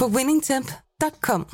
på winningtemp.com.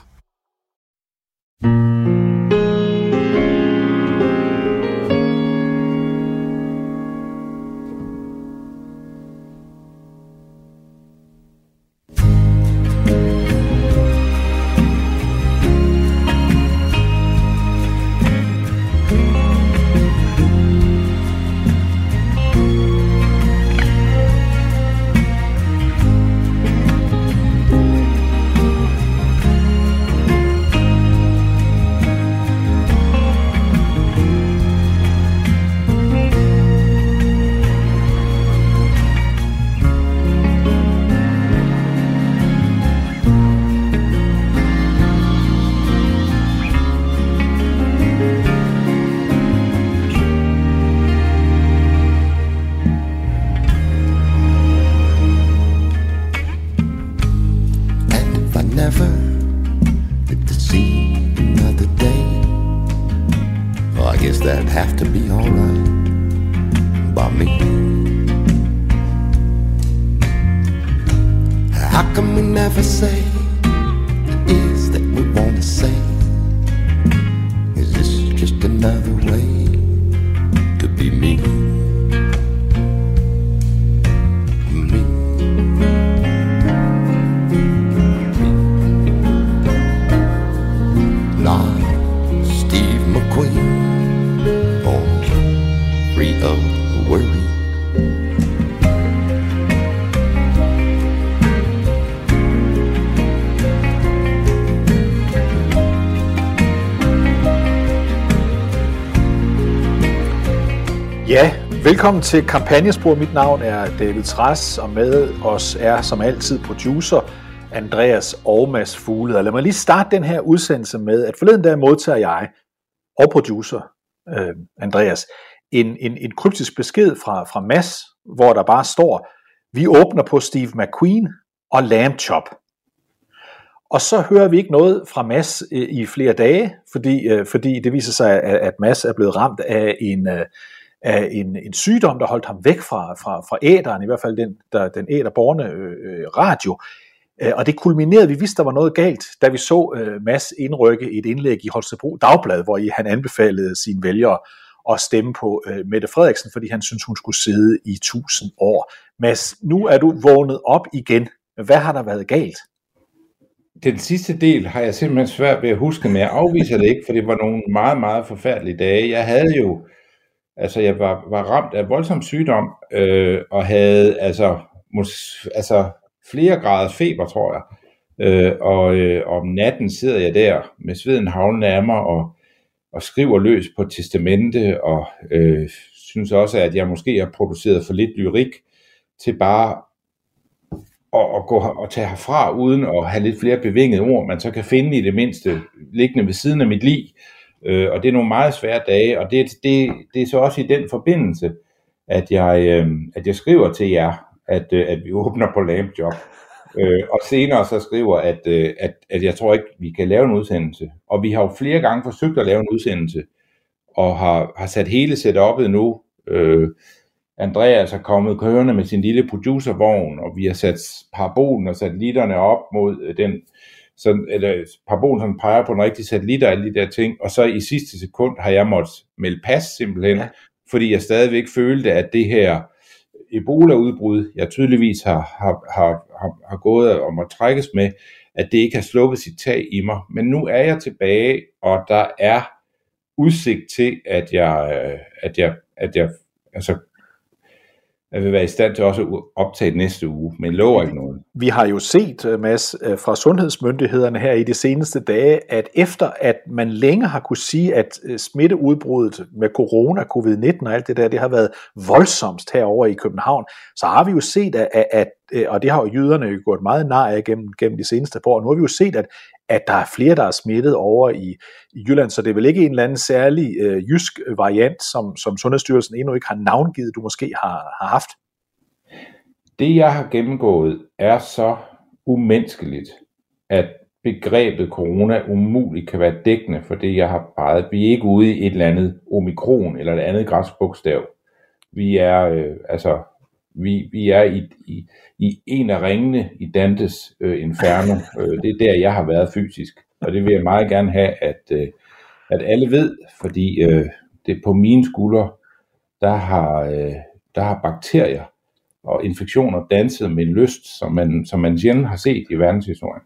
velkommen til Kampagnespor. Mit navn er David Træs, og med os er som altid producer Andreas Ormas Fugle. Lad mig lige starte den her udsendelse med, at forleden dag modtager jeg og producer øh, Andreas en, en, en kryptisk besked fra, fra Mass, hvor der bare står, vi åbner på Steve McQueen og Lamb Chop. Og så hører vi ikke noget fra Mass øh, i flere dage, fordi, øh, fordi det viser sig, at, at Mass er blevet ramt af en, øh, af en, en sygdom, der holdt ham væk fra, fra, fra æderen, i hvert fald den, der, den æderborne øh, øh radio. Øh, og det kulminerede, vi vidste, der var noget galt, da vi så øh, Mads indrykke et indlæg i Holstebro Dagblad, hvor i han anbefalede sine vælgere at stemme på øh, Mette Frederiksen, fordi han synes hun skulle sidde i tusind år. Mads, nu er du vågnet op igen. Hvad har der været galt? Den sidste del har jeg simpelthen svært ved at huske, men jeg afviser det ikke, for det var nogle meget, meget forfærdelige dage. Jeg havde jo, altså jeg var, var ramt af voldsom sygdom, øh, og havde altså, mås, altså flere graders feber, tror jeg. Øh, og øh, om natten sidder jeg der med sveden havlen af mig og, og skriver løs på et testamente, og øh, synes også, at jeg måske har produceret for lidt lyrik til bare at, at gå og tage herfra uden at have lidt flere bevingede ord, man så kan finde i det mindste liggende ved siden af mit liv. Øh, og det er nogle meget svære dage, og det, det, det er så også i den forbindelse, at jeg, øh, at jeg skriver til jer, at, øh, at vi åbner på Lampjob. Øh, og senere så skriver, at, øh, at, at jeg tror ikke, vi kan lave en udsendelse. Og vi har jo flere gange forsøgt at lave en udsendelse, og har, har sat hele setup'et nu. Øh, Andreas er kommet kørende med sin lille producervogn, og vi har sat parabolen og satellitterne op mod øh, den, så, eller parabolen, som peger på den rigtige satellit og alle de der ting, og så i sidste sekund har jeg måttet melde pas simpelthen, ja. fordi jeg stadigvæk følte, at det her Ebola-udbrud, jeg tydeligvis har, har, har, har, har gået og må trækkes med, at det ikke har sluppet sit tag i mig. Men nu er jeg tilbage, og der er udsigt til, at jeg, øh, at jeg, at jeg altså, at vi være i stand til også at optage næste uge, men lover ikke noget. Vi har jo set, øh, Mads, øh, fra sundhedsmyndighederne her i de seneste dage, at efter at man længe har kunne sige, at øh, smitteudbruddet med corona, covid-19 og alt det der, det har været voldsomst herover i København, så har vi jo set, at, at, og det har jo jyderne jo gjort meget nar af gennem, gennem de seneste par år. Nu har vi jo set, at, at der er flere, der er smittet over i, i Jylland, så det er vel ikke en eller anden særlig øh, jysk variant, som, som Sundhedsstyrelsen endnu ikke har navngivet, du måske har, har haft. Det, jeg har gennemgået, er så umenneskeligt, at begrebet corona umuligt kan være dækkende for det, jeg har peget. Vi er ikke ude i et eller andet omikron eller et andet græsk bogstav. Vi er, øh, altså, vi, vi er i, i, i en af ringene i Dantes øh, Inferno. Øh, det er der, jeg har været fysisk. Og det vil jeg meget gerne have, at, øh, at alle ved, fordi øh, det på mine skuldre, der har, øh, der har bakterier og infektioner danset med en lyst, som man, som man sjældent har set i verdenshistorien.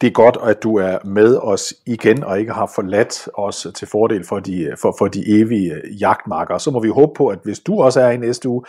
Det er godt, at du er med os igen og ikke har forladt os til fordel for de, for, for de evige jagtmarker. Så må vi håbe på, at hvis du også er i næste uge,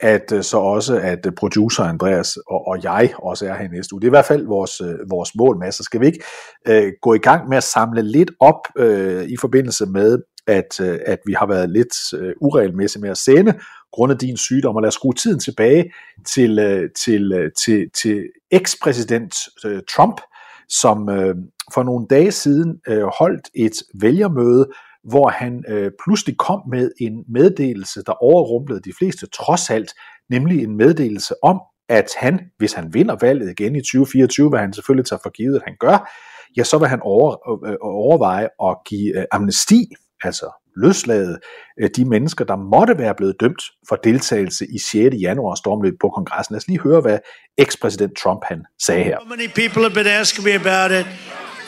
at øh, så også at øh, producer Andreas og, og jeg også er her i næste uge. Det er i hvert fald vores, øh, vores mål, Mads. Så skal vi ikke øh, gå i gang med at samle lidt op øh, i forbindelse med, at, øh, at vi har været lidt øh, uregelmæssige med at sende grundet din sygdom, og lad os skrue tiden tilbage til, øh, til, øh, til, til ekspræsident øh, Trump, som øh, for nogle dage siden øh, holdt et vælgermøde, hvor han øh, pludselig kom med en meddelelse, der overrumplede de fleste trods alt, nemlig en meddelelse om, at han, hvis han vinder valget igen i 2024, hvad han selvfølgelig tager for givet, at han gør, ja, så vil han over, øh, overveje at give øh, amnesti, altså løslade øh, de mennesker, der måtte være blevet dømt for deltagelse i 6. januar stormløb på kongressen. Lad os lige høre, hvad ekspræsident Trump han sagde her. So many people have been asking me about it.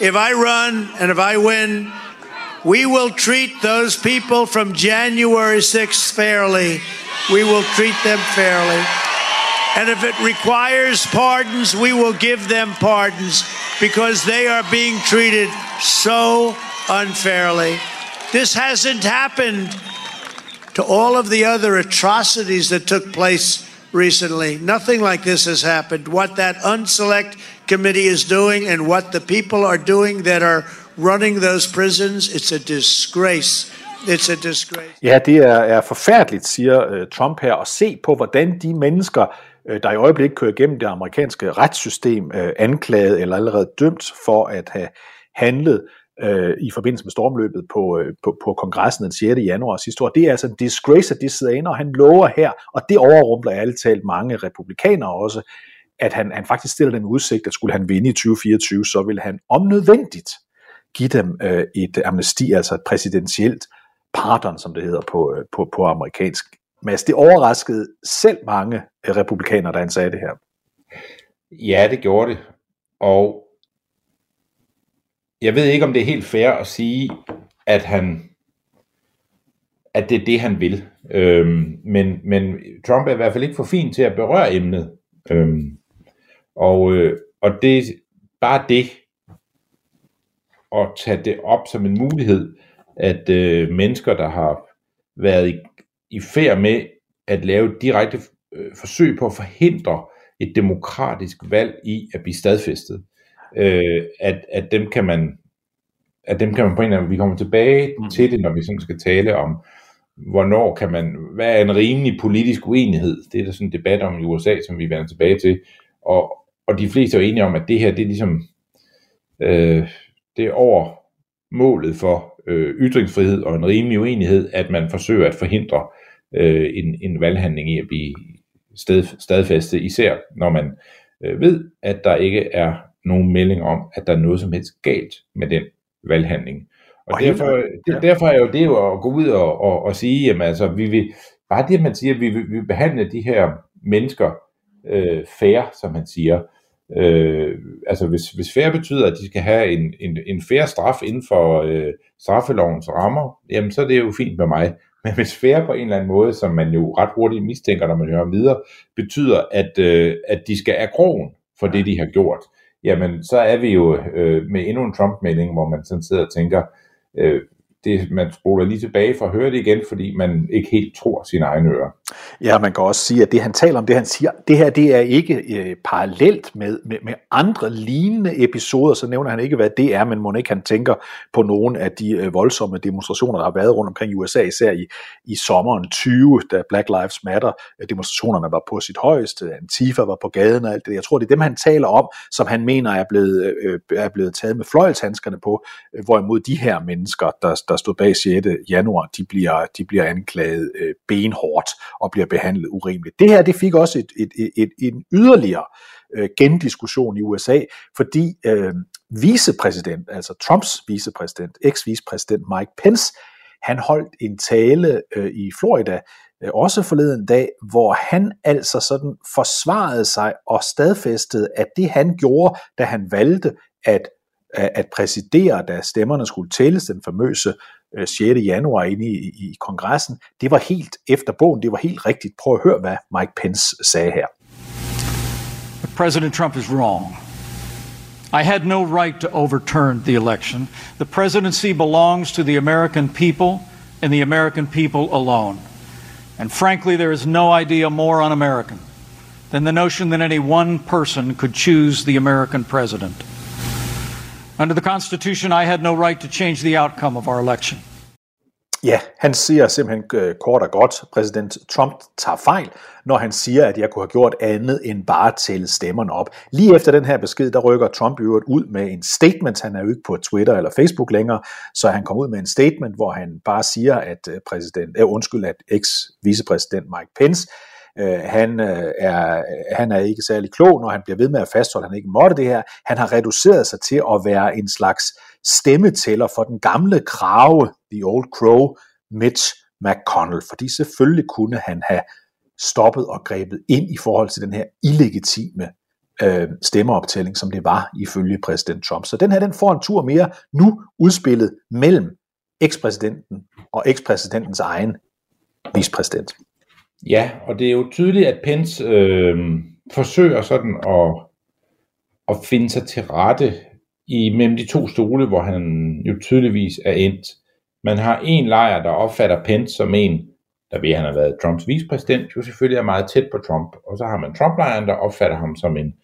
If I run and if I win, we will treat those people from January 6th fairly. We will treat them fairly. And if it requires pardons, we will give them pardons because they are being treated so unfairly. This hasn't happened to all of the other atrocities that took place recently. Nothing like this has happened. What that unselect committee is doing and what the people are doing that are running those prisons, it's a disgrace. It's a disgrace. Ja, det er, er forfærdeligt, siger uh, Trump her, og se på, hvordan de mennesker, uh, der i øjeblikket kører igennem det amerikanske retssystem, uh, anklaget eller allerede dømt for at have handlet øh, i forbindelse med stormløbet på, øh, på, på kongressen den 6. januar sidste år. Det er altså en disgrace, at de sidder inde, og han lover her, og det overrumpler ærligt talt mange republikanere også, at han, han faktisk stiller den udsigt, at skulle han vinde i 2024, så vil han om nødvendigt give dem øh, et amnesti, altså et præsidentielt pardon, som det hedder på, øh, på, på amerikansk. Mads, det overraskede selv mange øh, republikanere, da han sagde det her. Ja, det gjorde det. Og jeg ved ikke, om det er helt fair at sige, at han at det er det, han vil. Øhm, men, men Trump er i hvert fald ikke for fin til at berøre emnet. Øhm, og, øh, og det bare det at tage det op som en mulighed, at øh, mennesker, der har været i, i færd med at lave direkte øh, forsøg på at forhindre et demokratisk valg i at blive stadfæstet, øh, at, at dem kan man at dem kan man på en eller anden, vi kommer tilbage mm. til det, når vi sådan skal tale om, hvornår kan man, hvad er en rimelig politisk uenighed? Det er der sådan en debat om i USA, som vi vender tilbage til, og, og de fleste er enige om, at det her, det er ligesom, øh, det er over målet for øh, ytringsfrihed og en rimelig uenighed, at man forsøger at forhindre øh, en, en valghandling i at blive sted, stadfæstet, især når man øh, ved, at der ikke er nogen melding om, at der er noget som helst galt med den valghandling. Og, og derfor, det, derfor er jo det jo at gå ud og, og, og sige, jamen altså, vi vil, bare det, man siger, at vi vil, vi vil behandle de her mennesker øh, fair, som man siger. Øh, altså hvis, hvis fair betyder, at de skal have en, en, en fair straf inden for øh, straffelovens rammer, jamen så er det jo fint med mig. Men hvis fair på en eller anden måde, som man jo ret hurtigt mistænker, når man hører videre, betyder, at, øh, at de skal af krogen for det, de har gjort, jamen så er vi jo øh, med endnu en Trump-melding, hvor man sådan sidder og tænker, øh, det, man spoler lige tilbage for at høre det igen, fordi man ikke helt tror sine egne ører. Ja, man kan også sige, at det han taler om, det han siger, det her det er ikke øh, parallelt med, med, med andre lignende episoder, så nævner han ikke, hvad det er, men må ikke han tænker på nogle af de øh, voldsomme demonstrationer, der har været rundt omkring i USA, især i, i sommeren 20, da Black Lives Matter øh, demonstrationerne var på sit højeste, Antifa var på gaden og alt det. Jeg tror, det er dem, han taler om, som han mener er blevet, øh, øh er blevet taget med fløjlshandskerne på, øh, hvorimod de her mennesker, der, der stod bag 6. januar, de bliver, de bliver anklaget øh, benhårdt og bliver behandlet urimeligt. Det her, det fik også et, et, et, et, en yderligere øh, gendiskussion i USA, fordi øh, vicepræsident, altså Trumps vicepræsident, eks-vicepræsident Mike Pence, han holdt en tale øh, i Florida, øh, også forleden dag, hvor han altså sådan forsvarede sig og stadfæstede, at det han gjorde, da han valgte at at præsidere, da stemmerne skulle tælles den famøse øh, 6. Januar inde i, i kongressen, det var helt efter bogen, det var helt rigtigt. Prøv at høre, hvad Mike Pence sagde her. But President Trump is wrong. I had no right to overturn the election. The presidency belongs to the American people and the American people alone. And frankly, there is no idea more un American than the notion that any one person could choose the American president. Under the Constitution, I had no right to change the outcome of our election. Ja, han siger simpelthen øh, kort og godt, præsident Trump tager fejl, når han siger, at jeg kunne have gjort andet end bare tælle stemmerne op. Lige efter den her besked, der rykker Trump i ud med en statement. Han er jo ikke på Twitter eller Facebook længere, så han kom ud med en statement, hvor han bare siger, at øh, præsident, øh, undskyld, at eks-vicepræsident Mike Pence Øh, han, øh, er, han er ikke særlig klog, når han bliver ved med at fastholde, at han ikke måtte det her. Han har reduceret sig til at være en slags stemmetæller for den gamle krave, The Old Crow, Mitch McConnell, fordi selvfølgelig kunne han have stoppet og grebet ind i forhold til den her illegitime øh, stemmeoptælling, som det var ifølge præsident Trump. Så den her, den får en tur mere nu udspillet mellem ekspræsidenten og ekspræsidentens egen vicepræsident. Ja, og det er jo tydeligt, at Pence øh, forsøger sådan at, at finde sig til rette i mellem de to stole, hvor han jo tydeligvis er endt. Man har en lejr, der opfatter Pence som en, der ved, at han har været Trumps vicepræsident, jo selvfølgelig er meget tæt på Trump. Og så har man Trump-lejren, der opfatter ham som en,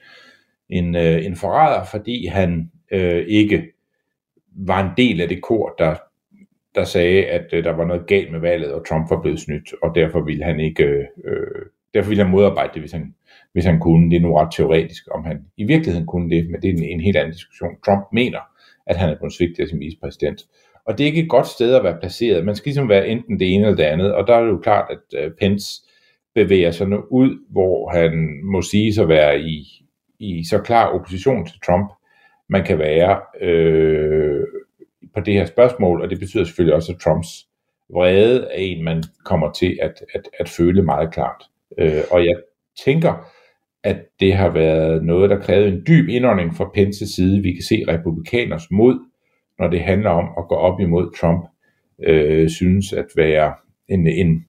en, øh, en forræder, fordi han øh, ikke var en del af det kor, der der sagde, at øh, der var noget galt med valget, og Trump var blevet snydt, og derfor ville han ikke, øh, øh, derfor ville han modarbejde det, hvis han, hvis han kunne. Det er nu ret teoretisk, om han i virkeligheden kunne det, men det er en, en helt anden diskussion. Trump mener, at han er blevet svigtet af sin vicepræsident. Og det er ikke et godt sted at være placeret. Man skal ligesom være enten det ene eller det andet, og der er det jo klart, at øh, Pence bevæger sig nu ud, hvor han må sige sig være i, i så klar opposition til Trump, man kan være. Øh, på det her spørgsmål, og det betyder selvfølgelig også, at Trumps vrede er en, man kommer til at, at, at føle meget klart. Øh, og jeg tænker, at det har været noget, der krævede en dyb indånding fra Pence's side. Vi kan se republikaners mod, når det handler om at gå op imod Trump, øh, synes at være en, en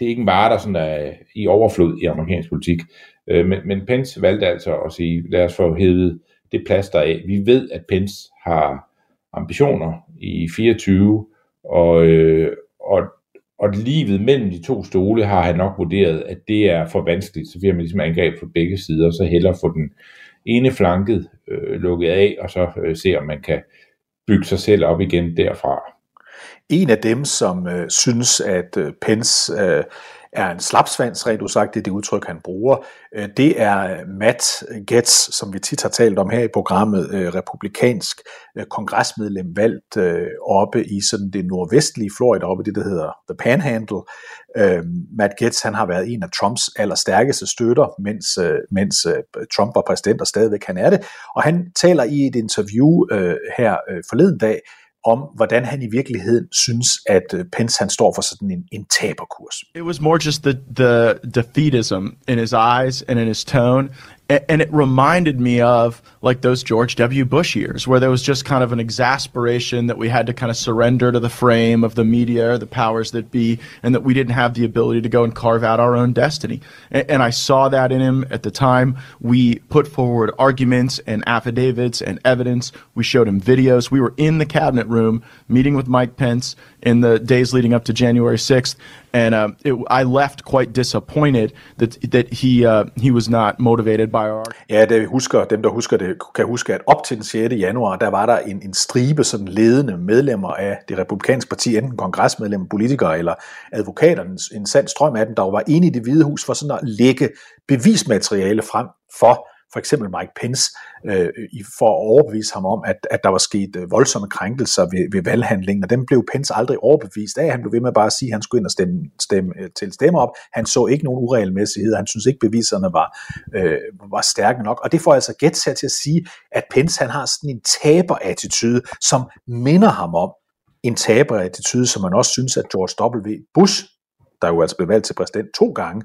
det er ikke en vare, der sådan er i overflod i amerikansk politik. Øh, men, men Pence valgte altså at sige, lad os få hævet det plaster af. Vi ved, at Pence har ambitioner i 24, og, øh, og, og livet mellem de to stole har han nok vurderet, at det er for vanskeligt, så vi har man ligesom angreb på begge sider, så hellere få den ene flanket øh, lukket af, og så øh, se, om man kan bygge sig selv op igen derfra. En af dem, som øh, synes, at øh, Pence øh, er en slapsvans, rent sagt, det er det udtryk, han bruger. Øh, det er øh, Matt Getz, som vi tit har talt om her i programmet, øh, republikansk kongresmedlem valgt oppe i sådan det nordvestlige Florida, oppe i det, der hedder The Panhandle. Matt Getz, han har været en af Trumps allerstærkeste støtter, mens, mens Trump var præsident, og stadigvæk han er det. Og han taler i et interview her forleden dag, om, hvordan han i virkeligheden synes, at øh, Pence han står for sådan en, en taberkurs. It was more just the, the defeatism in his eyes and in his tone. And it reminded me of like those George W. Bush years where there was just kind of an exasperation that we had to kind of surrender to the frame of the media, or the powers that be, and that we didn't have the ability to go and carve out our own destiny. And, and I saw that in him at the time. We put forward arguments and affidavits and evidence. We showed him videos. We were in the cabinet room meeting with Mike Pence in the days leading up to January 6th. And uh, it, I left quite disappointed that, that he, uh, he was not motivated by our... Ja, det husker, dem der husker det, kan huske, at op til den 6. januar, der var der en, en stribe sådan ledende medlemmer af det republikanske parti, enten kongresmedlemmer, politikere eller advokater, en, en sand strøm af dem, der var inde i det hvide hus for sådan at lægge bevismateriale frem for for eksempel Mike Pence, øh, for at overbevise ham om, at, at der var sket øh, voldsomme krænkelser ved, ved valghandlingen, og dem blev Pence aldrig overbevist af. Han blev ved med bare at sige, at han skulle ind og stemme, stemme, øh, til stemme op. Han så ikke nogen uregelmæssighed. Han synes ikke, beviserne var, øh, var stærke nok. Og det får altså Gets her til at sige, at Pence han har sådan en taberattitude, som minder ham om en taberattitude, som man også synes, at George W. Bush der jo altså blev valgt til præsident to gange,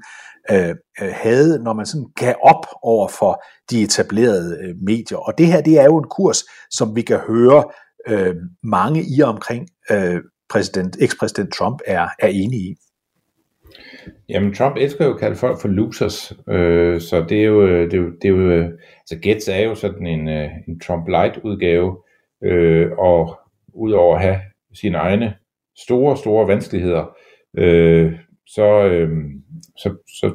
Øh, øh, havde, når man sådan gav op over for de etablerede øh, medier. Og det her, det er jo en kurs, som vi kan høre øh, mange i og omkring øh, præsident, ekspræsident Trump er, er enige i. Jamen, Trump elsker jo at kalde folk for losers, øh, så det er jo, øh, det er jo, det er jo øh, altså Gets er jo sådan en, en Trump Light udgave, øh, og udover at have sine egne store, store vanskeligheder, øh, så, øh, så, så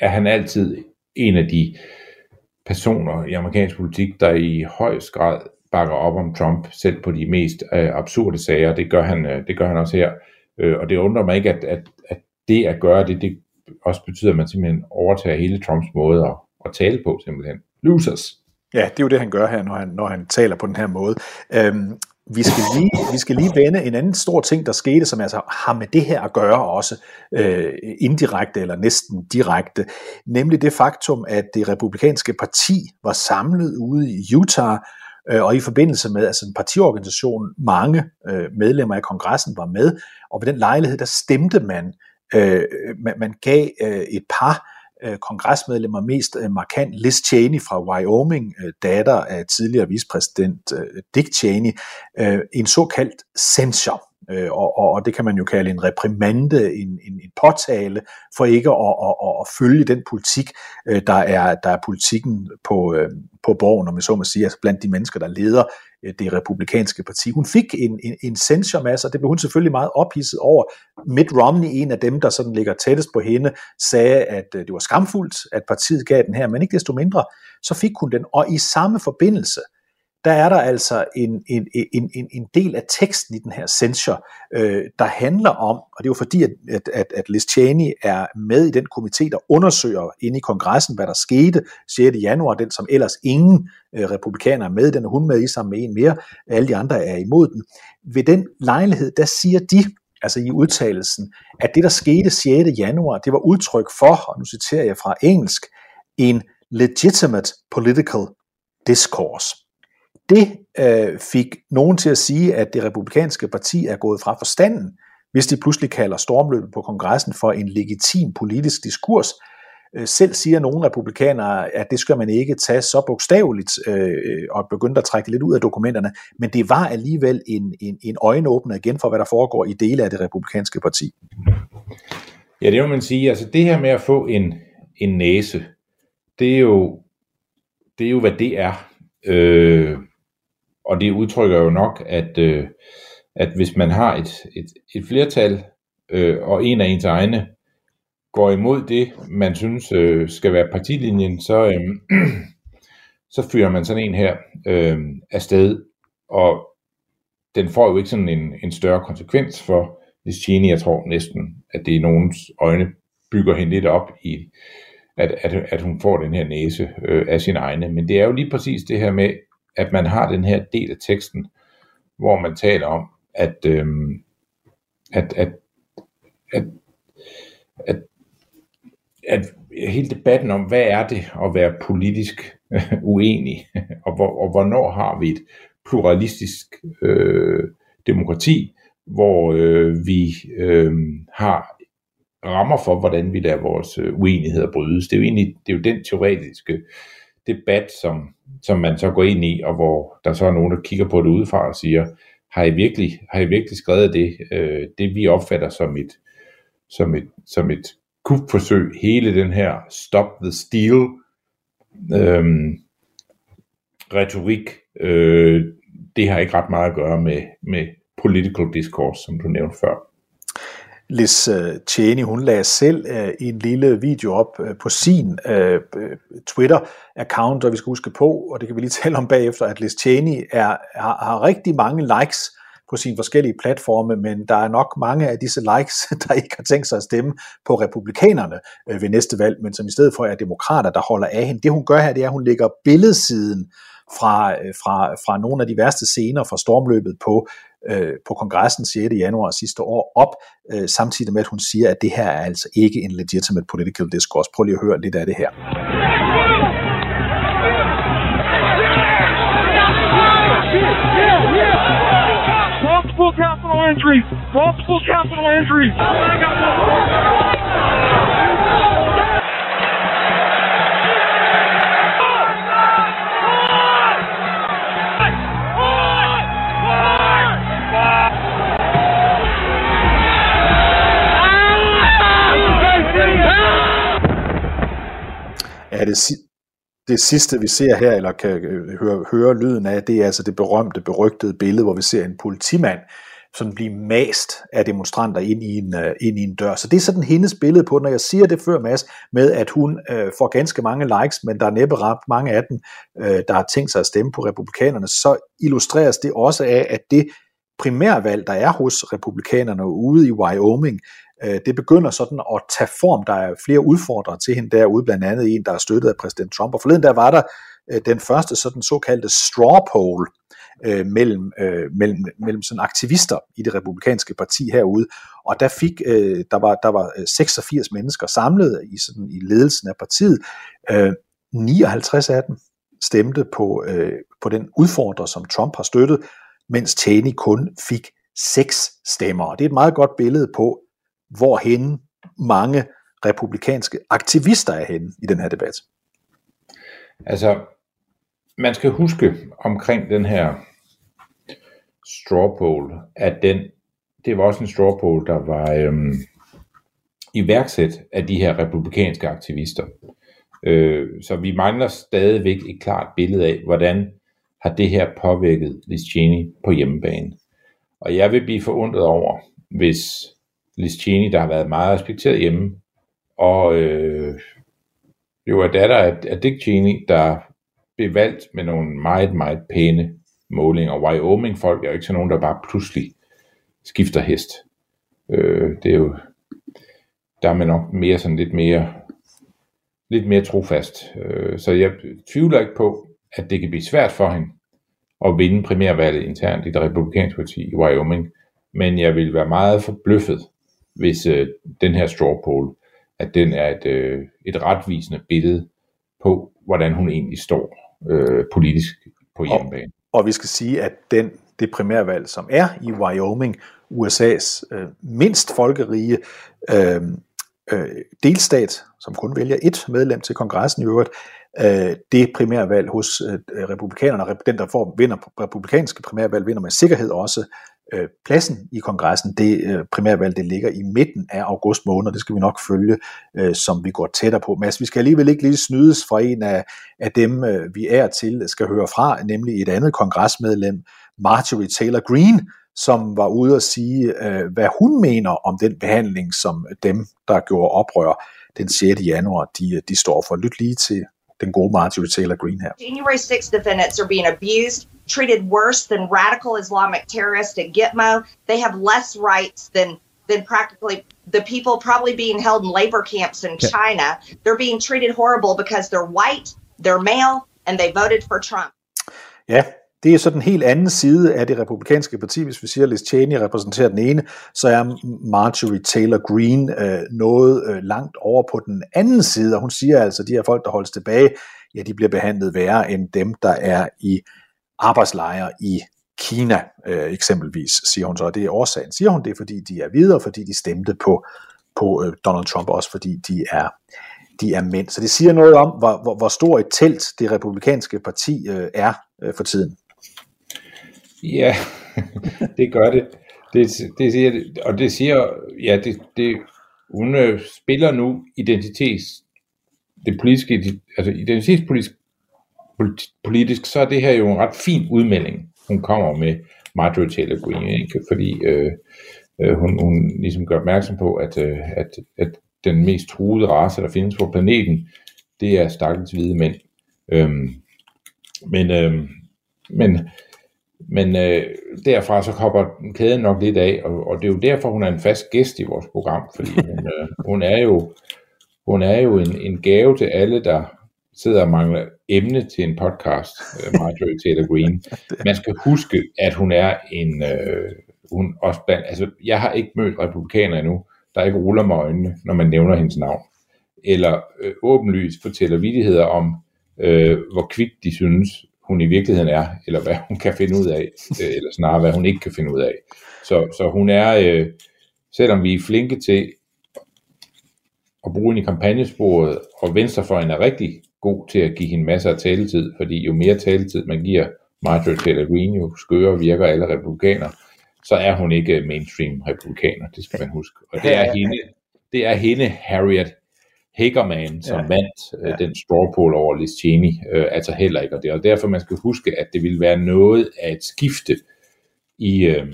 er han altid en af de personer i amerikansk politik, der i højst grad bakker op om Trump, selv på de mest øh, absurde sager. Det gør han, øh, det gør han også her. Øh, og det undrer mig ikke, at, at, at det at gøre det, det også betyder, at man simpelthen overtager hele Trumps måde at, at tale på, simpelthen. Losers. Ja, det er jo det, han gør her, når han, når han taler på den her måde. Øhm, vi skal, lige, vi skal lige vende en anden stor ting, der skete, som altså har med det her at gøre også, øh, indirekte eller næsten direkte, nemlig det faktum, at det republikanske parti var samlet ude i Utah, øh, og i forbindelse med altså en partiorganisation, mange øh, medlemmer af kongressen var med, og ved den lejlighed, der stemte man, øh, øh man, man gav øh, et par øh, kongresmedlemmer, mest øh, markant Liz Cheney fra Wyoming, øh, datter af tidligere vicepræsident øh, Dick Cheney, øh, en såkaldt censor. Øh, og, og, og det kan man jo kalde en reprimande, en, en, en påtale for ikke at, at, at, at følge den politik, øh, der er, der er politikken på, øh, på borgen, om jeg så må sige, altså blandt de mennesker, der leder Øh, det republikanske parti. Hun fik en, en, en censormasse, og det blev hun selvfølgelig meget ophidset over. Mitt Romney, en af dem, der sådan ligger tættest på hende, sagde, at øh, det var skamfuldt, at partiet gav den her, men ikke desto mindre, så fik hun den. Og i samme forbindelse, der er der altså en, en, en, en, en del af teksten i den her censure, øh, der handler om, og det er jo fordi, at, at, at Liz Cheney er med i den komité, der undersøger inde i kongressen, hvad der skete 6. januar, den som ellers ingen øh, republikanere er med, den er hun med i sammen med en mere, alle de andre er imod den. Ved den lejlighed, der siger de, altså i udtalelsen, at det, der skete 6. januar, det var udtryk for, og nu citerer jeg fra engelsk, en legitimate political discourse. Det øh, fik nogen til at sige, at det republikanske parti er gået fra forstanden, hvis de pludselig kalder stormløbet på kongressen for en legitim politisk diskurs. Øh, selv siger nogle republikanere, at det skal man ikke tage så bogstaveligt øh, og begynde at trække det lidt ud af dokumenterne, men det var alligevel en, en, en øjenåbner igen for, hvad der foregår i dele af det republikanske parti. Ja, det må man sige. Altså det her med at få en, en næse, det er jo, det er jo hvad det er. Øh, og det udtrykker jo nok, at, øh, at hvis man har et, et, et flertal, øh, og en af ens egne går imod det, man synes øh, skal være partilinjen, så, øh, så fyrer man sådan en her øh, afsted, og den får jo ikke sådan en, en større konsekvens for Liz Cheney. Jeg tror næsten, at det i nogens øjne bygger hende lidt op i, at, at, at hun får den her næse øh, af sin egne. Men det er jo lige præcis det her med, at man har den her del af teksten, hvor man taler om, at, øhm, at, at, at, at, at hele debatten om, hvad er det at være politisk øh, uenig, og, hvor, og hvornår har vi et pluralistisk øh, demokrati, hvor øh, vi øh, har rammer for, hvordan vi lader vores øh, uenigheder brydes. Det er jo egentlig det er jo den teoretiske debat, som, som man så går ind i, og hvor der så er nogen, der kigger på det udefra og siger, har I virkelig, har I virkelig skrevet det, øh, det vi opfatter som et, som et, som et kupforsøg, hele den her stop the steal øh, retorik, øh, det har ikke ret meget at gøre med, med political discourse, som du nævnte før. Liz øh, Cheney, hun lagde selv øh, en lille video op øh, på sin Twitter-account, og vi skal huske på, og det kan vi lige tale om bagefter, at Liz Cheney er, har, har rigtig mange likes på sine forskellige platforme, men der er nok mange af disse likes, der ikke har tænkt sig at stemme på republikanerne ved næste valg, men som i stedet for er demokrater, der holder af hende. Det hun gør her, det er, at hun lægger billedsiden fra, øh, fra, fra nogle af de værste scener fra stormløbet på øh, på kongressen 6. januar sidste år op, øh, samtidig med at hun siger, at det her er altså ikke en legitimate political discourse. Prøv lige at høre lidt af det her. Multiple capital injuries! Multiple capital injuries! Oh Ja, det, det sidste vi ser her, eller kan øh, høre, høre lyden af, det er altså det berømte, berygtede billede, hvor vi ser en politimand sådan blive mast af demonstranter ind i, en, uh, ind i en dør. Så det er sådan hendes billede på, når jeg siger det før, Mads, med at hun uh, får ganske mange likes, men der er næppe ret mange af dem, uh, der har tænkt sig at stemme på republikanerne, så illustreres det også af, at det primærvalg, der er hos republikanerne ude i Wyoming, øh, det begynder sådan at tage form. Der er flere udfordrere til hende derude, blandt andet en, der er støttet af præsident Trump. Og forleden der var der øh, den første sådan såkaldte straw poll øh, mellem, øh, mellem, mellem sådan aktivister i det republikanske parti herude. Og der fik øh, der var der var øh, 86 mennesker samlet i sådan i ledelsen af partiet. Øh, 59 af dem stemte på øh, på den udfordrer, som Trump har støttet, mens Cheney kun fik seks stemmer. Og det er et meget godt billede på, hvorhen mange republikanske aktivister er henne i den her debat. Altså, man skal huske omkring den her straw poll, at den, det var også en straw poll, der var øhm, iværksat af de her republikanske aktivister. Øh, så vi mangler stadigvæk et klart billede af, hvordan har det her påvirket Liz Cheney på hjemmebane. Og jeg vil blive forundret over, hvis Liz Cheney, der har været meget respekteret hjemme, og øh, jo er datter af, af Dick Cheney, der blev valgt med nogle meget, meget pæne målinger. Wyoming-folk er jo ikke sådan nogen, der bare pludselig skifter hest. Øh, det er jo, der er man nok mere sådan lidt mere, lidt mere trofast. Øh, så jeg tvivler ikke på, at det kan blive svært for hende at vinde primærvalget internt i det republikanske parti i Wyoming. Men jeg vil være meget forbløffet, hvis øh, den her straw poll, at den er et, øh, et retvisende billede på, hvordan hun egentlig står øh, politisk på hjemmebane. Og, og vi skal sige, at den, det primærvalg, som er i Wyoming, USA's øh, mindst folkerige øh, øh, delstat, som kun vælger et medlem til kongressen i øvrigt, øh, det primærvalg hos øh, republikanerne, den der får vinder republikanske primærvalg, vinder med sikkerhed også øh, pladsen i kongressen. Det øh, primærvalg, det ligger i midten af august måned, det skal vi nok følge, øh, som vi går tættere på. Men altså, vi skal alligevel ikke lige snydes fra en af, af dem, øh, vi er til, øh, skal høre fra, nemlig et andet kongresmedlem, Marjorie Taylor Greene, som var ude at sige, øh, hvad hun mener om den behandling, som dem, der gjorde oprør den 6. januar, de, øh, de står for. Lyt lige til den gode Marjorie Taylor Greene her. January 6 defendants are being abused, treated worse than radical Islamic terrorists at Gitmo. They have less rights than than practically the people probably being held in labor camps in China. They're being treated horrible because they're white, they're male, and they voted for Trump. Ja, det er så den helt anden side af det republikanske parti. Hvis vi siger, at Liz Cheney repræsenterer den ene, så er Marjorie Taylor Greene øh, noget øh, langt over på den anden side. Og hun siger altså, at de her folk, der holdes tilbage, ja, de bliver behandlet værre end dem, der er i arbejdslejre i Kina, øh, eksempelvis, siger hun så. Og det er årsagen. Siger hun det, fordi de er videre, fordi de stemte på på øh, Donald Trump, også fordi de er, de er mænd. Så det siger noget om, hvor, hvor, hvor stor et telt det republikanske parti øh, er øh, for tiden. Ja, det gør det. Det, det siger, og det siger, ja, det, det, hun øh, spiller nu identitets, det politiske, altså identitetspolitisk, politisk, så er det her jo en ret fin udmelding, hun kommer med Marjorie Taylor Greene, ikke? fordi øh, øh, hun, hun ligesom gør opmærksom på, at, øh, at, at den mest truede race, der findes på planeten, det er stakkels hvide mænd. Øhm, men, øh, men men øh, derfra så kopper kæden nok lidt af, og, og det er jo derfor, hun er en fast gæst i vores program, fordi hun, øh, hun er jo, hun er jo en, en gave til alle, der sidder og mangler emne til en podcast, øh, Marjorie Taylor Greene. Man skal huske, at hun er en, øh, hun også blandt, altså jeg har ikke mødt republikaner endnu, der ikke ruller med øjnene, når man nævner hendes navn, eller øh, åbenlyst fortæller vidigheder om, øh, hvor kvikt de synes, hun i virkeligheden er, eller hvad hun kan finde ud af, øh, eller snarere hvad hun ikke kan finde ud af. Så, så hun er, øh, selvom vi er flinke til at bruge hende i kampagnesporet, og Venstrefløjen er rigtig god til at give hende masser af taletid, fordi jo mere taletid man giver Marjorie Taylor Greene, jo skøre virker alle republikaner, så er hun ikke mainstream republikaner, det skal man huske. Og det er hende, det er hende Harriet Hagerman, som ja. vandt øh, den straw poll over Liz Cheney, øh, altså heller ikke. Og det er derfor, man skal huske, at det vil være noget af et skifte i, øh,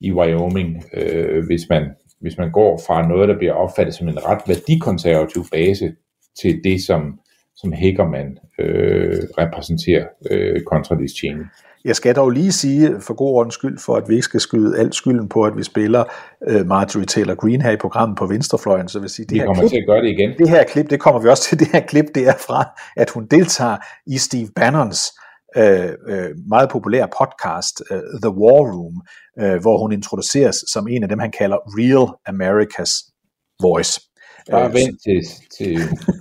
i Wyoming, øh, hvis, man, hvis man går fra noget, der bliver opfattet som en ret værdikonservativ base, til det, som, som Hagerman øh, repræsenterer øh, kontra Liz Cheney. Jeg skal dog lige sige, for god ordens skyld, for at vi ikke skal skyde alt skylden på, at vi spiller uh, Marjorie Taylor Greene her i programmet på venstrefløjen, så vil sige, det vi her kommer klip, til at gøre det igen. Det her klip, det kommer vi også til, det her klip, det er fra, at hun deltager i Steve Bannons uh, uh, meget populære podcast, uh, The War Room, uh, hvor hun introduceres som en af dem, han kalder Real America's Voice. Bare øh, vent til, til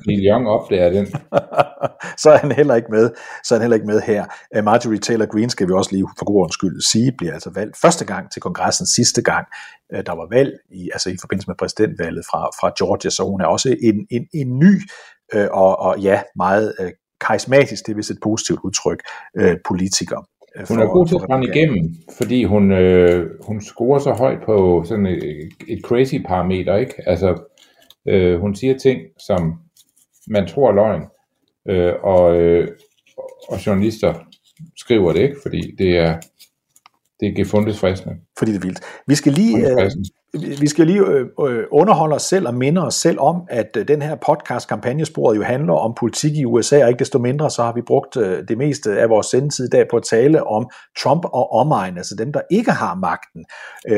Neil Young opdager den. så er han heller ikke med. Så er han heller ikke med her. Uh, Marjorie Taylor Greene skal vi også lige for god skyld sige, bliver altså valgt første gang til kongressen, sidste gang uh, der var valg, i, altså i forbindelse med præsidentvalget fra, fra Georgia, så hun er også en, en, en ny uh, og, og ja, meget uh, karismatisk, det er vist et positivt udtryk, uh, politiker. Hun er god til at brænde igennem, fordi hun, øh, hun scorer så højt på sådan et, et crazy parameter, ikke? Altså, Øh, hun siger ting, som man tror er løgn, øh, og, øh, og journalister skriver det ikke, fordi det er, det er gefundet fristende. Fordi det er vildt. Vi skal lige, øh, vi skal lige øh, øh, underholde os selv og minde os selv om, at øh, den her podcast kampagnesporet jo handler om politik i USA, og ikke desto mindre så har vi brugt det meste af vores sendetid i dag på at tale om Trump og omegn, altså dem, der ikke har magten.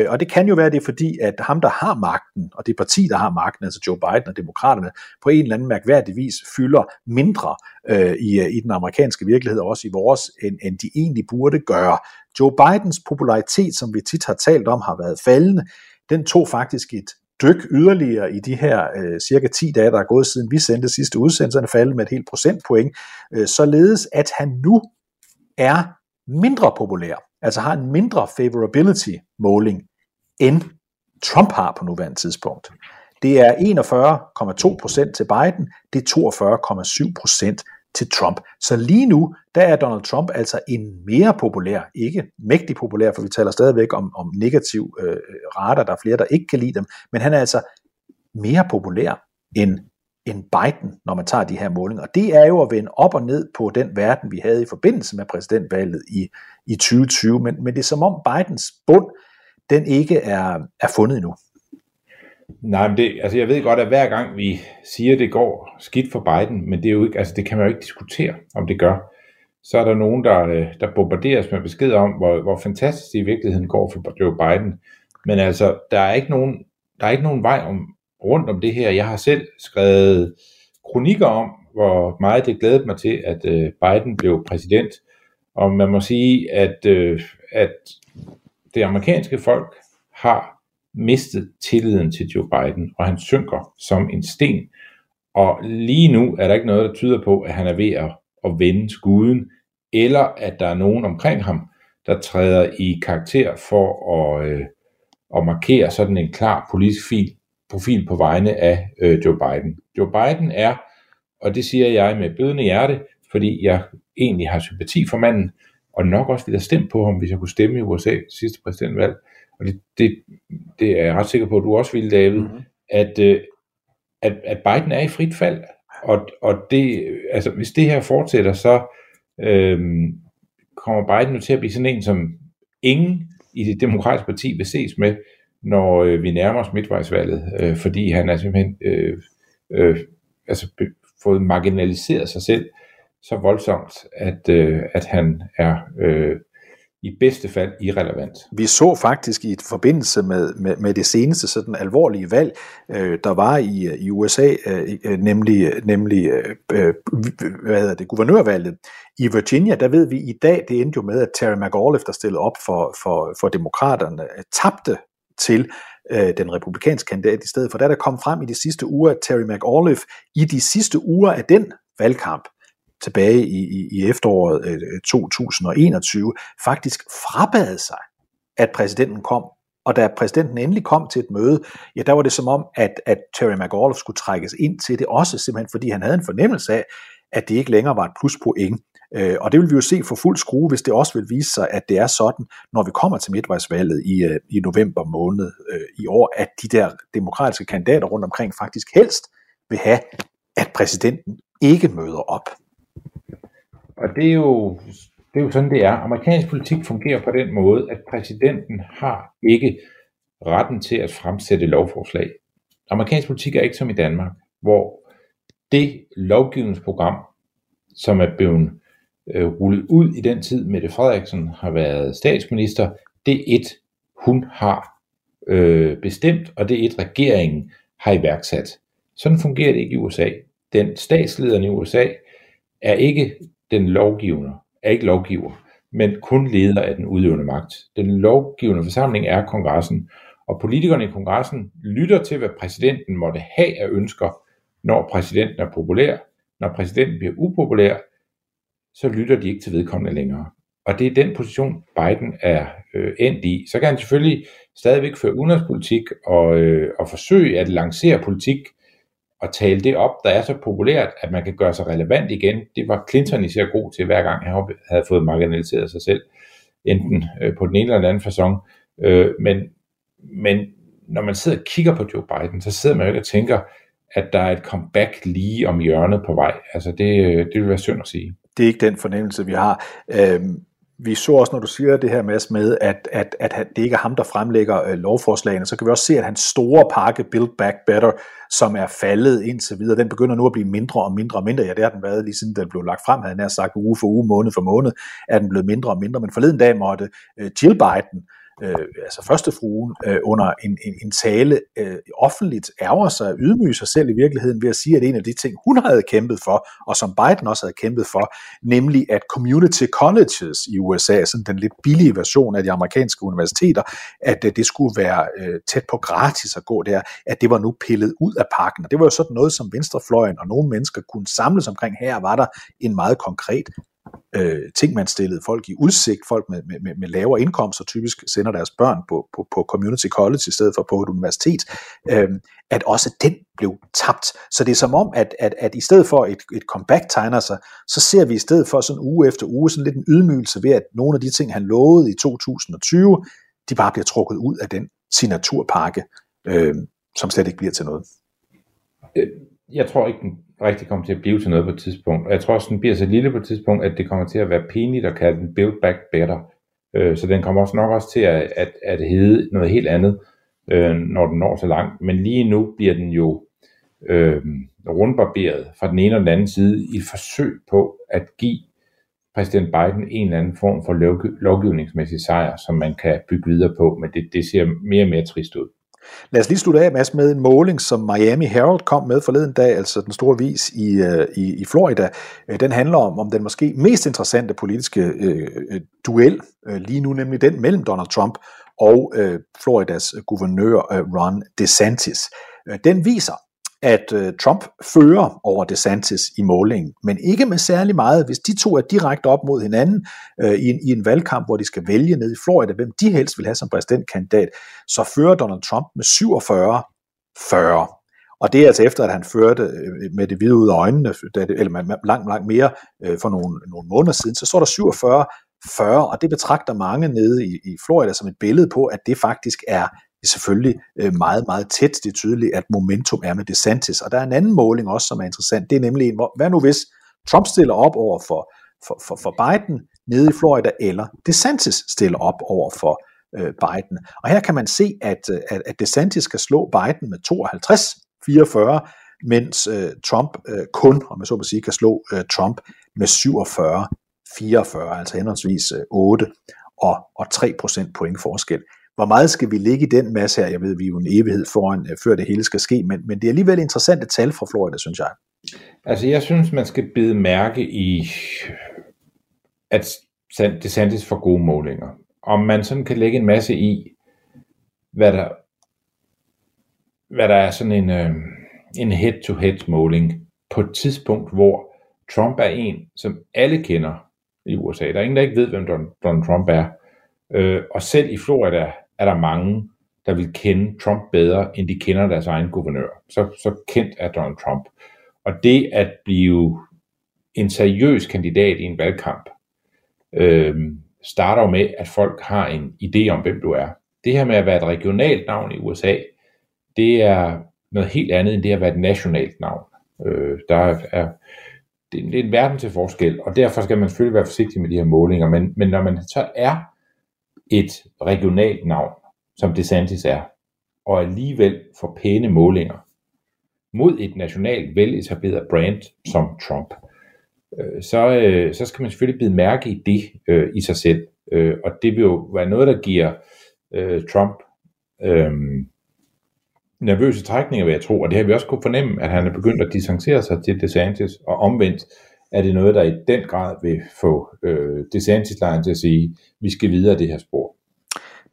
Og det kan jo være det, fordi at ham, der har magten, og det parti, der har magten, altså Joe Biden og demokraterne, på en eller anden mærkværdig vis fylder mindre i, i den amerikanske virkelighed, og også i vores, end, end de egentlig burde gøre. Joe Bidens popularitet, som vi tit har talt om, har været faldende den tog faktisk et dyk yderligere i de her øh, cirka 10 dage, der er gået siden vi sendte sidste udsendelse, faldet med et helt procentpoint, øh, således at han nu er mindre populær, altså har en mindre favorability måling, end Trump har på nuværende tidspunkt. Det er 41,2% til Biden, det er 42,7% til Trump. Så lige nu, der er Donald Trump altså en mere populær, ikke mægtig populær, for vi taler stadigvæk om, om negativ øh, øh rater, der er flere, der ikke kan lide dem, men han er altså mere populær end, end Biden, når man tager de her målinger. Og det er jo at vende op og ned på den verden, vi havde i forbindelse med præsidentvalget i, i 2020, men, men det er som om Bidens bund, den ikke er, er fundet endnu. Nej, men det, altså jeg ved godt, at hver gang vi siger, at det går skidt for Biden, men det, er jo ikke, altså det kan man jo ikke diskutere, om det gør. Så er der nogen, der, øh, der bombarderes med besked om, hvor, hvor fantastisk det i virkeligheden går for Joe Biden. Men altså, der er ikke nogen, der er ikke nogen vej om, rundt om det her. Jeg har selv skrevet kronikker om, hvor meget det glædede mig til, at øh, Biden blev præsident. Og man må sige, at, øh, at det amerikanske folk har mistet tilliden til Joe Biden, og han synker som en sten. Og lige nu er der ikke noget, der tyder på, at han er ved at, at vende skuden, eller at der er nogen omkring ham, der træder i karakter for at, øh, at markere sådan en klar politisk fil profil på vegne af øh, Joe Biden. Joe Biden er, og det siger jeg med blødende hjerte, fordi jeg egentlig har sympati for manden, og nok også ville have stemt på ham, hvis jeg kunne stemme i USA sidste præsidentvalg. Og det, det, det er jeg ret sikker på, at du også ville, David, mm-hmm. at, øh, at, at Biden er i frit fald. Og, og det, altså, hvis det her fortsætter, så øhm, kommer Biden nu til at blive sådan en, som ingen i det demokratiske parti vil ses med, når øh, vi nærmer os midtvejsvalget, øh, fordi han er simpelthen øh, øh, altså, fået marginaliseret sig selv så voldsomt, at, øh, at han er øh, i bedste fald irrelevant. Vi så faktisk i forbindelse med, med, med det seneste sådan alvorlige valg, øh, der var i, i USA, øh, øh, nemlig, nemlig øh, øh, hvad hedder det, guvernørvalget i Virginia, der ved vi i dag, det endte jo med, at Terry McAuliffe, der stillede op for, for, for demokraterne, øh, tabte til øh, den republikanske kandidat i stedet for. Da der kom frem i de sidste uger, at Terry McAuliffe i de sidste uger af den valgkamp, tilbage i, i, i efteråret øh, øh 2021 faktisk frabad sig, at præsidenten kom. Og da præsidenten endelig kom til et møde, ja, der var det som om, at, at Terry McAuliffe skulle trækkes ind til det, også simpelthen fordi han havde en fornemmelse af, at det ikke længere var et pluspoint. Øh, og det vil vi jo se for fuld skrue, hvis det også vil vise sig, at det er sådan, når vi kommer til midtvejsvalget i, øh, i november måned øh, i år, at de der demokratiske kandidater rundt omkring faktisk helst vil have, at præsidenten ikke møder op. Og det er jo, det er jo sådan, det er. Amerikansk politik fungerer på den måde, at præsidenten har ikke retten til at fremsætte lovforslag. Amerikansk politik er ikke som i Danmark, hvor det lovgivningsprogram, som er blevet øh, rullet ud i den tid, Mette Frederiksen har været statsminister, det er et, hun har øh, bestemt, og det er et, regeringen har iværksat. Sådan fungerer det ikke i USA. Den statslederen i USA er ikke den lovgivende, er ikke lovgiver, men kun leder af den udøvende magt. Den lovgivende forsamling er kongressen, og politikerne i kongressen lytter til, hvad præsidenten måtte have af ønsker, når præsidenten er populær. Når præsidenten bliver upopulær, så lytter de ikke til vedkommende længere. Og det er den position, Biden er øh, endt i. Så kan han selvfølgelig stadigvæk føre udenrigspolitik og, øh, og forsøge at lancere politik, at tale det op, der er så populært, at man kan gøre sig relevant igen. Det var Clinton især god til, hver gang han havde fået marginaliseret sig selv, enten øh, på den ene eller den anden façon. Øh, men, men når man sidder og kigger på Joe Biden, så sidder man jo ikke og tænker, at der er et comeback lige om hjørnet på vej. Altså det, øh, det vil være synd at sige. Det er ikke den fornemmelse, vi har. Øhm, vi så også, når du siger det her Mads, med, at, at, at det ikke er ham, der fremlægger øh, lovforslagene, så kan vi også se, at hans store pakke Build Back Better, som er faldet indtil videre, den begynder nu at blive mindre og mindre og mindre. Ja, det har den været lige siden den blev lagt frem, havde han sagt uge for uge, måned for måned, er den blevet mindre og mindre. Men forleden dag måtte øh, Jill Biden, øh, altså førstefruen, øh, under en, en, en tale øh, offentligt ærger sig, ydmyger sig selv i virkeligheden ved at sige, at en af de ting, hun havde kæmpet for, og som Biden også havde kæmpet for, nemlig at community colleges i USA, sådan den lidt billige version af de amerikanske universiteter, at øh, det skulle være øh, tæt på gratis at gå der, at det var nu pillet ud af pakken. Og det var jo sådan noget, som venstrefløjen og nogle mennesker kunne samles omkring. Her var der en meget konkret øh, ting, man stillede folk i udsigt, folk med, med, med lavere indkomster typisk sender deres børn på, på, på community college i stedet for på et universitet, øh, at også den blev tabt. Så det er som om, at, at, at i stedet for et, et comeback tegner sig, så ser vi i stedet for sådan uge efter uge sådan lidt en ydmygelse ved, at nogle af de ting, han lovede i 2020, de bare bliver trukket ud af den signaturpakke, øh, som slet ikke bliver til noget. Øh, jeg tror ikke, den rigtig kommer til at blive til noget på et tidspunkt. Og jeg tror også, den bliver så lille på et tidspunkt, at det kommer til at være pinligt at kalde den Build Back Better. Øh, så den kommer også nok også til at, at, at hedde noget helt andet, øh, når den når så langt. Men lige nu bliver den jo øh, rundbarberet fra den ene og den anden side i et forsøg på at give præsident Biden en eller anden form for lovgivningsmæssig sejr, som man kan bygge videre på, men det, det ser mere og mere trist ud. Lad os lige slutte af, Mads, med en måling, som Miami Herald kom med forleden dag, altså den store vis i, øh, i, i Florida. Øh, den handler om, om den måske mest interessante politiske øh, øh, duel øh, lige nu, nemlig den mellem Donald Trump og øh, Floridas guvernør øh, Ron DeSantis. Øh, den viser, at øh, Trump fører over DeSantis i målingen, men ikke med særlig meget. Hvis de to er direkte op mod hinanden øh, i, en, i en valgkamp, hvor de skal vælge ned i Florida, hvem de helst vil have som præsidentkandidat, så fører Donald Trump med 47 40. Og det er altså efter, at han førte øh, med det hvide ud af øjnene, eller langt, langt mere øh, for nogle, nogle måneder siden, så står der 47 40, og det betragter mange nede i, i Florida som et billede på, at det faktisk er selvfølgelig øh, meget, meget tæt. Det er tydeligt, at momentum er med DeSantis. Og der er en anden måling også, som er interessant. Det er nemlig en, hvad nu hvis Trump stiller op over for, for, for, for Biden nede i Florida, eller DeSantis stiller op over for øh, Biden. Og her kan man se, at, at, at DeSantis skal slå Biden med 52-44, mens øh, Trump øh, kun, om jeg så må sige, kan slå øh, Trump med 47-44, altså henholdsvis øh, 8 og, og 3 procent point forskel. Hvor meget skal vi ligge i den masse her? Jeg ved, vi er jo en evighed foran, øh, før det hele skal ske, men, men det er alligevel interessante tal fra Florida, synes jeg. Altså, jeg synes, man skal bide mærke i, at det DeSantis får gode målinger. Om man sådan kan lægge en masse i, hvad der, hvad der er sådan en, øh, en head-to-head måling på et tidspunkt, hvor Trump er en, som alle kender i USA. Der er ingen, der ikke ved, hvem Donald Trump er. Øh, og selv i Florida er der mange, der vil kende Trump bedre, end de kender deres egen guvernør. Så, så kendt er Donald Trump. Og det at blive en seriøs kandidat i en valgkamp, øh, starter jo med, at folk har en idé om, hvem du er. Det her med at være et regionalt navn i USA, det er noget helt andet end det at være et nationalt navn. Øh, der er, det er en verden til forskel, og derfor skal man selvfølgelig være forsigtig med de her målinger, men, men når man så er et regionalt navn, som DeSantis er, og alligevel får pæne målinger mod et nationalt veletableret brand som Trump, øh, så, øh, så skal man selvfølgelig bide mærke i det øh, i sig selv. Øh, og det vil jo være noget, der giver øh, Trump øh, nervøse trækninger, vil jeg tro. Og det har vi også kunne fornemme, at han er begyndt at distancere sig til DeSantis, og omvendt er det noget, der i den grad vil få øh, DeSantis-lejen til at sige, at vi skal videre det her spor.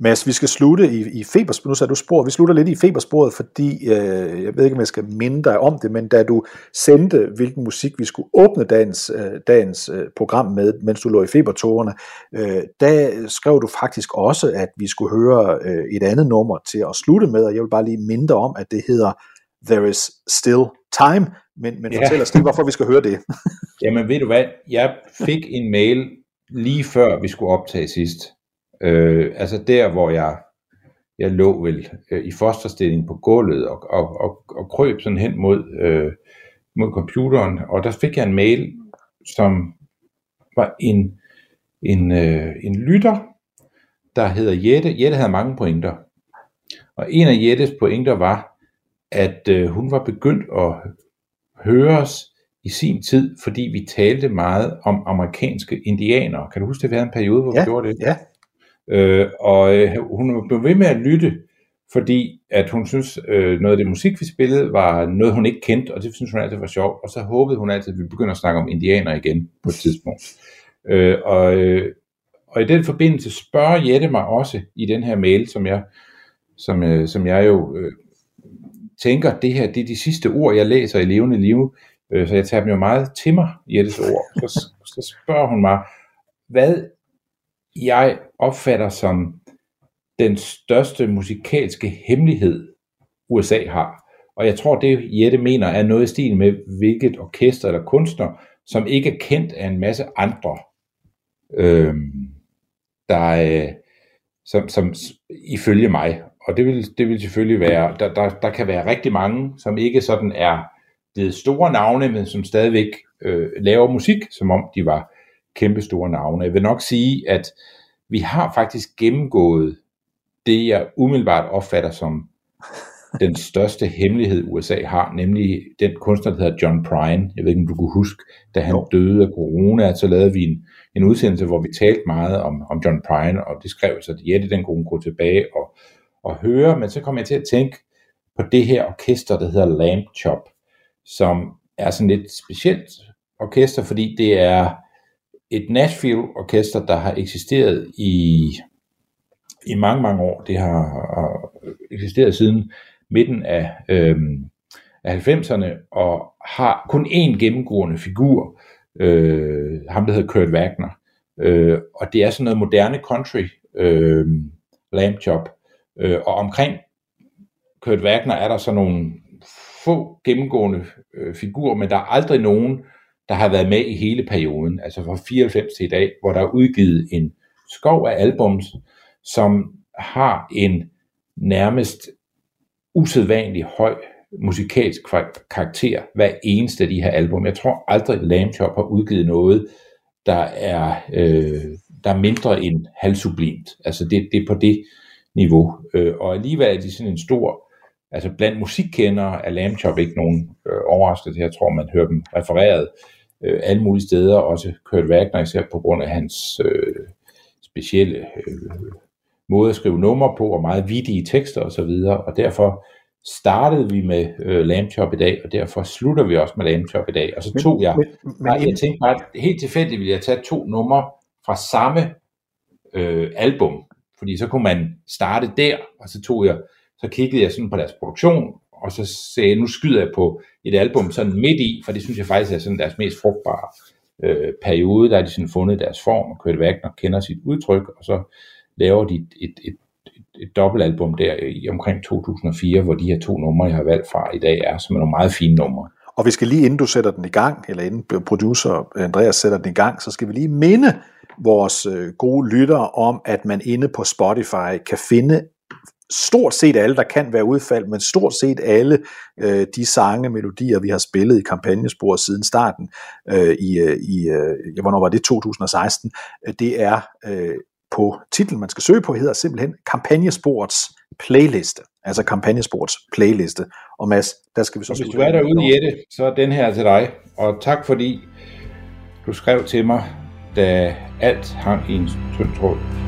Mads, vi skal slutte i, i febersporet. Nu sagde du spor. Vi slutter lidt i febersporet, fordi øh, jeg ved ikke, om jeg skal minde dig om det, men da du sendte, hvilken musik vi skulle åbne dagens, øh, dagens øh, program med, mens du lå i febertårerne, øh, der skrev du faktisk også, at vi skulle høre øh, et andet nummer til at slutte med, og jeg vil bare lige minde dig om, at det hedder There is Still Time, men, men ja. fortæl os lige, hvorfor vi skal høre det. Jamen ved du hvad, jeg fik en mail lige før vi skulle optage sidst, Øh, altså der, hvor jeg, jeg lå vel øh, i fosterstilling på gulvet og, og, og, og krøb sådan hen mod, øh, mod computeren, og der fik jeg en mail, som var en, en, øh, en lytter, der hedder Jette. Jette havde mange pointer. Og en af Jettes pointer var, at øh, hun var begyndt at høre os i sin tid, fordi vi talte meget om amerikanske indianere. Kan du huske, det var en periode, hvor ja, vi gjorde det? Ja, Øh, og øh, hun blev ved med at lytte, fordi at hun synes, øh, noget af det musik, vi spillede, var noget, hun ikke kendte, og det synes hun altid var sjovt. Og så håbede hun altid, at vi begynder at snakke om indianer igen på et tidspunkt. Øh, og, øh, og i den forbindelse spørger Jette mig også i den her mail, som jeg, som, øh, som jeg jo øh, tænker, det her det er de sidste ord, jeg læser i levende liv, øh, så jeg tager dem jo meget til mig, Jettes ord. Så, så spørger hun mig, hvad jeg opfatter som den største musikalske hemmelighed, USA har. Og jeg tror, det Jette mener er noget i stil med, hvilket orkester eller kunstner, som ikke er kendt af en masse andre, øh, der, øh, som, som ifølge mig, og det vil, det vil selvfølgelig være, der, der, der kan være rigtig mange, som ikke sådan er det store navne, men som stadigvæk øh, laver musik, som om de var kæmpe store navne. Jeg vil nok sige, at vi har faktisk gennemgået det, jeg umiddelbart opfatter som den største hemmelighed, USA har, nemlig den kunstner, der hedder John Prine. Jeg ved ikke, om du kunne huske, da han jo. døde af corona, så lavede vi en, en udsendelse, hvor vi talte meget om, om John Prine, og det skrev så, at Jette den kunne gå tilbage og, og høre, men så kom jeg til at tænke på det her orkester, der hedder Lamp Chop, som er sådan lidt specielt orkester, fordi det er et Nashville-orkester, der har eksisteret i, i mange, mange år. Det har, har eksisteret siden midten af, øhm, af 90'erne, og har kun én gennemgående figur, øh, ham der hedder Kurt Wagner. Øh, og det er sådan noget moderne country, øh, lamb chop. Øh, og omkring Kurt Wagner er der så nogle få gennemgående øh, figurer, men der er aldrig nogen, der har været med i hele perioden, altså fra 94 til i dag, hvor der er udgivet en skov af albums, som har en nærmest usædvanlig høj musikalsk karakter hver eneste af de her album. Jeg tror aldrig Lamb Chop har udgivet noget, der er, øh, der er mindre end halvsublimt. Altså det, det er på det niveau. Øh, og alligevel er de sådan en stor, altså blandt musikkendere er Lamb Chop ikke nogen øh, overraskelse. Jeg tror, man hører dem refereret øh, alle mulige steder, også Kurt Wagner især på grund af hans øh, specielle øh, måde at skrive numre på, og meget vidige tekster osv., og, og derfor startede vi med øh, Lamb Chop i dag, og derfor slutter vi også med Lamb Chop i dag. Og så tog jeg, men, men, nej, jeg tænkte bare, helt tilfældigt ville jeg tage to numre fra samme øh, album, fordi så kunne man starte der, og så tog jeg, så kiggede jeg sådan på deres produktion, og så sagde jeg, nu skyder jeg på et album sådan midt i, for det synes jeg faktisk er sådan deres mest frugtbare øh, periode, der har de sådan fundet deres form, og Kurt Wagner kender sit udtryk, og så laver de et, et, et, et, et dobbeltalbum der i omkring 2004, hvor de her to numre, jeg har valgt fra i dag, er som er nogle meget fine numre. Og vi skal lige inden du sætter den i gang, eller inden producer Andreas sætter den i gang, så skal vi lige minde vores øh, gode lyttere om, at man inde på Spotify kan finde stort set alle, der kan være udfald, men stort set alle øh, de sange, melodier, vi har spillet i kampagnesporet siden starten øh, i, øh, i øh, hvornår var det, 2016, øh, det er øh, på titlen, man skal søge på, hedder simpelthen Kampagnesporets playliste. Altså Kampagnesporets playliste. Og Mads, der skal vi så... Og hvis du er derude, Jette, så er den her til dig. Og tak fordi du skrev til mig, da alt hang i en tynd tråd.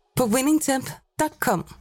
på winningtemp.com.